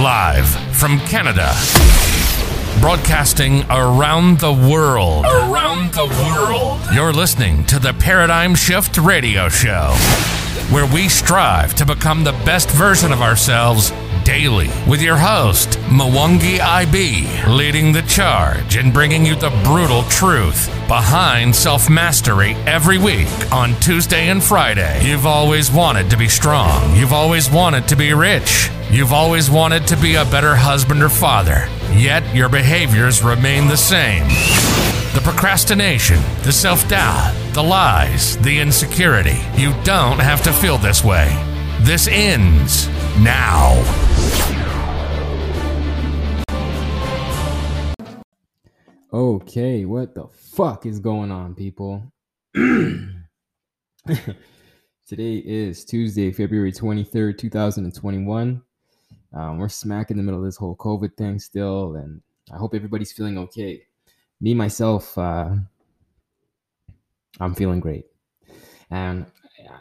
Live from Canada. Broadcasting around the world. Around the world. You're listening to the Paradigm Shift Radio Show, where we strive to become the best version of ourselves daily with your host, Mwangi IB, leading the charge and bringing you the brutal truth behind self mastery every week on Tuesday and Friday. You've always wanted to be strong. You've always wanted to be rich. You've always wanted to be a better husband or father. Yet your behaviors remain the same. The procrastination, the self doubt, the lies, the insecurity. You don't have to feel this way. This ends now. Okay, what the fuck is going on, people? Today is Tuesday, February 23rd, 2021. Um, we're smack in the middle of this whole COVID thing still, and I hope everybody's feeling okay. Me, myself, uh, I'm feeling great. And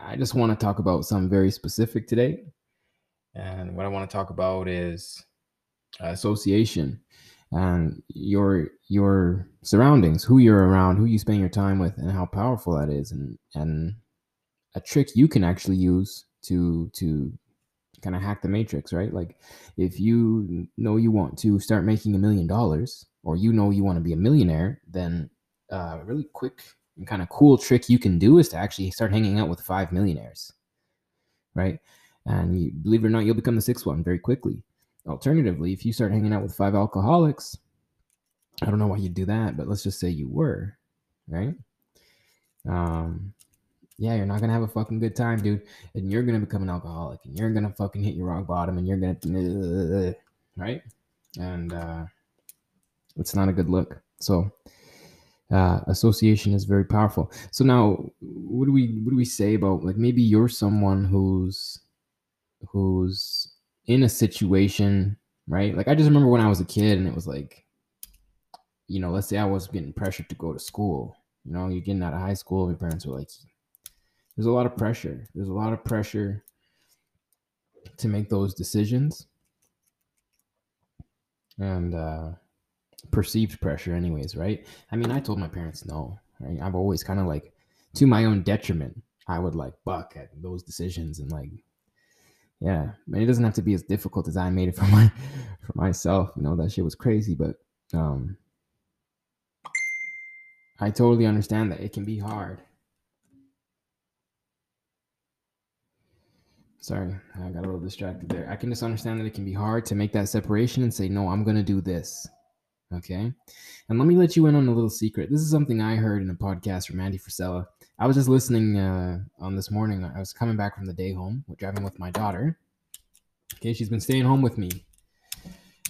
I just want to talk about something very specific today. And what I want to talk about is association and your your surroundings, who you're around, who you spend your time with, and how powerful that is, and and a trick you can actually use to to kind of hack the matrix, right? Like if you know you want to start making a million dollars, or you know you want to be a millionaire, then uh, really quick and kind of cool trick you can do is to actually start hanging out with five millionaires, right? And you, believe it or not, you'll become the sixth one very quickly. Alternatively, if you start hanging out with five alcoholics, I don't know why you'd do that, but let's just say you were, right? Um, yeah, you're not gonna have a fucking good time, dude, and you're gonna become an alcoholic, and you're gonna fucking hit your rock bottom, and you're gonna, right? And uh, it's not a good look. So, uh, association is very powerful. So now, what do we what do we say about like maybe you're someone who's who's in a situation, right? Like I just remember when I was a kid and it was like, you know, let's say I was getting pressured to go to school. You know, you're getting out of high school, my parents were like, there's a lot of pressure. There's a lot of pressure to make those decisions. And uh perceived pressure anyways, right? I mean, I told my parents no, right? I've always kind of like to my own detriment, I would like buck at those decisions and like yeah, I mean, it doesn't have to be as difficult as I made it for my for myself. You know, that shit was crazy, but um, I totally understand that it can be hard. Sorry, I got a little distracted there. I can just understand that it can be hard to make that separation and say, no, I'm gonna do this. Okay. And let me let you in on a little secret. This is something I heard in a podcast from Andy Frisella. I was just listening uh, on this morning. I was coming back from the day home, driving with my daughter. Okay, she's been staying home with me,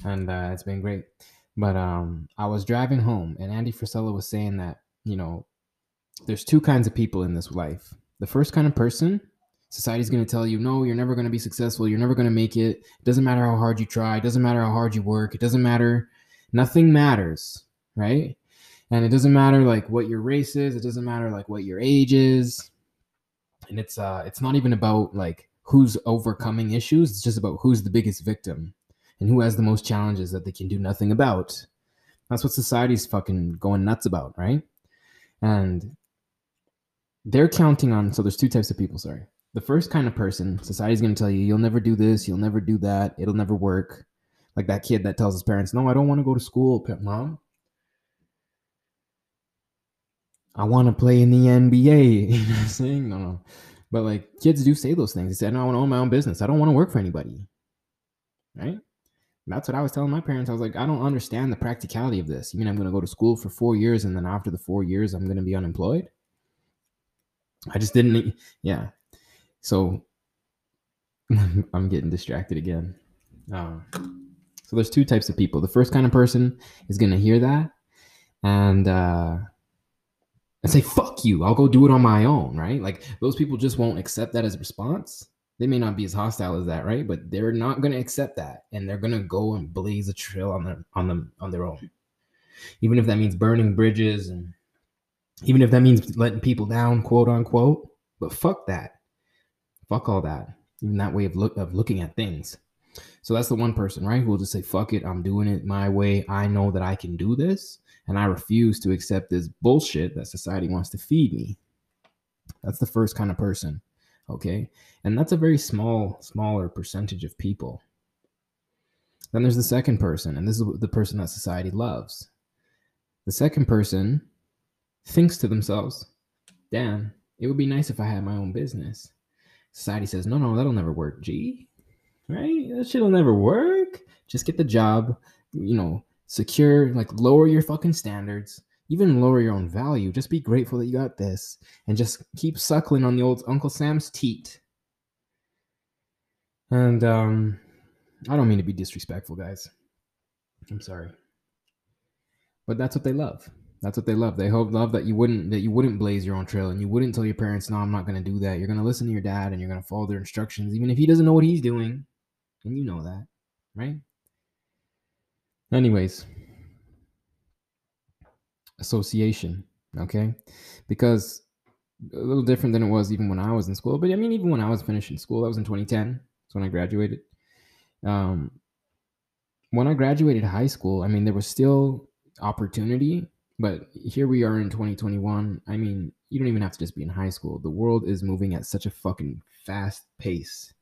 and uh, it's been great. But um, I was driving home, and Andy Frisella was saying that you know, there's two kinds of people in this life. The first kind of person, society's going to tell you, no, you're never going to be successful. You're never going to make it. It doesn't matter how hard you try. It doesn't matter how hard you work. It doesn't matter. Nothing matters, right? and it doesn't matter like what your race is it doesn't matter like what your age is and it's uh it's not even about like who's overcoming issues it's just about who's the biggest victim and who has the most challenges that they can do nothing about that's what society's fucking going nuts about right and they're counting on so there's two types of people sorry the first kind of person society's going to tell you you'll never do this you'll never do that it'll never work like that kid that tells his parents no i don't want to go to school mom I want to play in the NBA. You know what I'm saying? No, no. But like kids do say those things. They say, no, I want to own my own business. I don't want to work for anybody. Right? That's what I was telling my parents. I was like, I don't understand the practicality of this. You mean I'm going to go to school for four years and then after the four years, I'm going to be unemployed? I just didn't. Yeah. So I'm getting distracted again. Um, so there's two types of people. The first kind of person is to hear that and, uh, and say fuck you i'll go do it on my own right? Like those people just won't accept that as a response. They may not be as hostile as that right? But they're not to accept that and they're to go and blaze a trail on them on them on their own. Even if that means burning bridges and even if that means letting people down quote unquote but fuck that fuck all that even that way of look of looking at things So that's the one person, right? Who will just say, fuck it, I'm doing it my way. I know that I can do this. And I refuse to accept this bullshit that society wants to feed me. That's the first kind of person. Okay. And that's a very small, smaller percentage of people. Then there's the second person, and this is the person that society loves. The second person thinks to themselves, damn, it would be nice if I had my own business. Society says, no, no, that'll never work, G. Right? That shit'll never work. Just get the job, you know, secure, like lower your fucking standards, even lower your own value. Just be grateful that you got this and just keep suckling on the old Uncle Sam's teat. And um I don't mean to be disrespectful, guys. I'm sorry. But that's what they love. That's what they love. They hope love that you wouldn't that you wouldn't blaze your own trail and you wouldn't tell your parents, no, I'm not gonna do that. You're gonna listen to your dad and you're gonna follow their instructions, even if he doesn't know what he's doing. And you know that, right? Anyways, association, okay? Because a little different than it was even when I was in school. But I mean, even when I was finishing school, that was in 2010. That's when I graduated. Um, when I graduated high school, I mean, there was still opportunity, but here we are in 2021. I mean, you don't even have to just be in high school. The world is moving at such a fucking fast pace.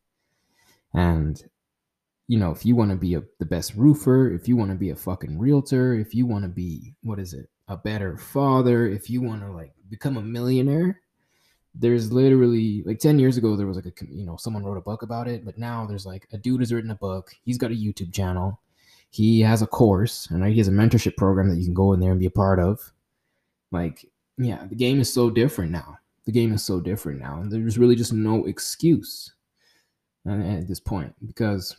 And, you know, if you want to be a, the best roofer, if you want to be a fucking realtor, if you want to be, what is it, a better father, if you want to like become a millionaire, there's literally like 10 years ago there was like a you know someone wrote a book about it but now there's like a dude has written a book he's got a youtube channel he has a course and he has a mentorship program that you can go in there and be a part of. Like yeah the game is so different now. The game is so different now and there's really just no excuse uh, at this point because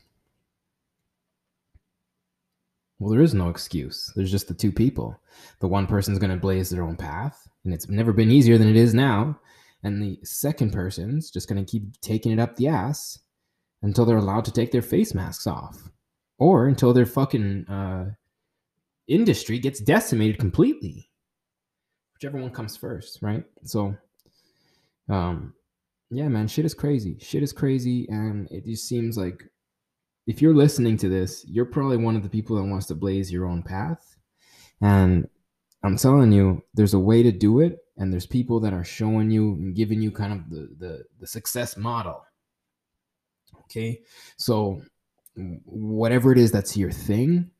well there is no excuse. There's just the two people. The one person's going to blaze their own path and it's never been easier than it is now and the second person's just going to keep taking it up the ass until they're allowed to take their face masks off or until their fucking uh, industry gets decimated completely. Whichever one comes first right? So um yeah man shit is crazy. Shit is crazy and it just seems like if you're listening to this you're probably one of the people that wants to blaze your own path. And i'm telling you there's a way to do it and there's people that are showing you and giving you kind of the the, the success model. Okay? So whatever it is that's your thing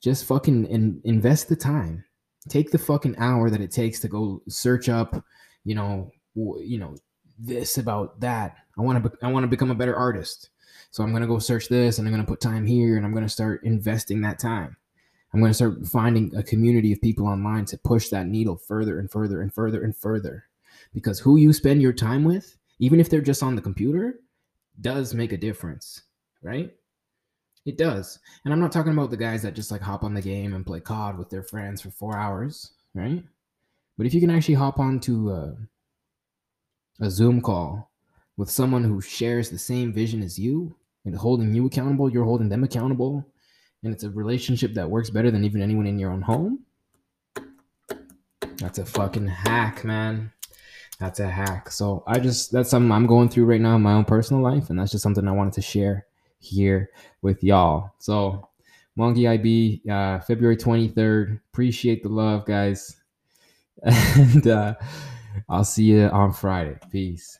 just fucking in, invest the time take the fucking hour that it takes to go search up you know you know this about that i want to be- i want to become a better artist so i'm going to go search this and i'm going to put time here and i'm going to start investing that time I'm going to start finding a community of people online to push that needle further and further and further and further. Because who you spend your time with, even if they're just on the computer, does make a difference, right? It does. And I'm not talking about the guys that just like hop on the game and play COD with their friends for four hours, right? But if you can actually hop onto a, a Zoom call with someone who shares the same vision as you and holding you accountable, you're holding them accountable, and it's a relationship that works better than even anyone in your own home, that's a fucking hack, man. That's a hack. So I just that's something I'm going through right now in my own personal life, and that's just something I wanted to share here with y'all. So Mwangi IB, uh, February 23rd. Appreciate the love, guys. And uh, I'll see you on Friday. Peace.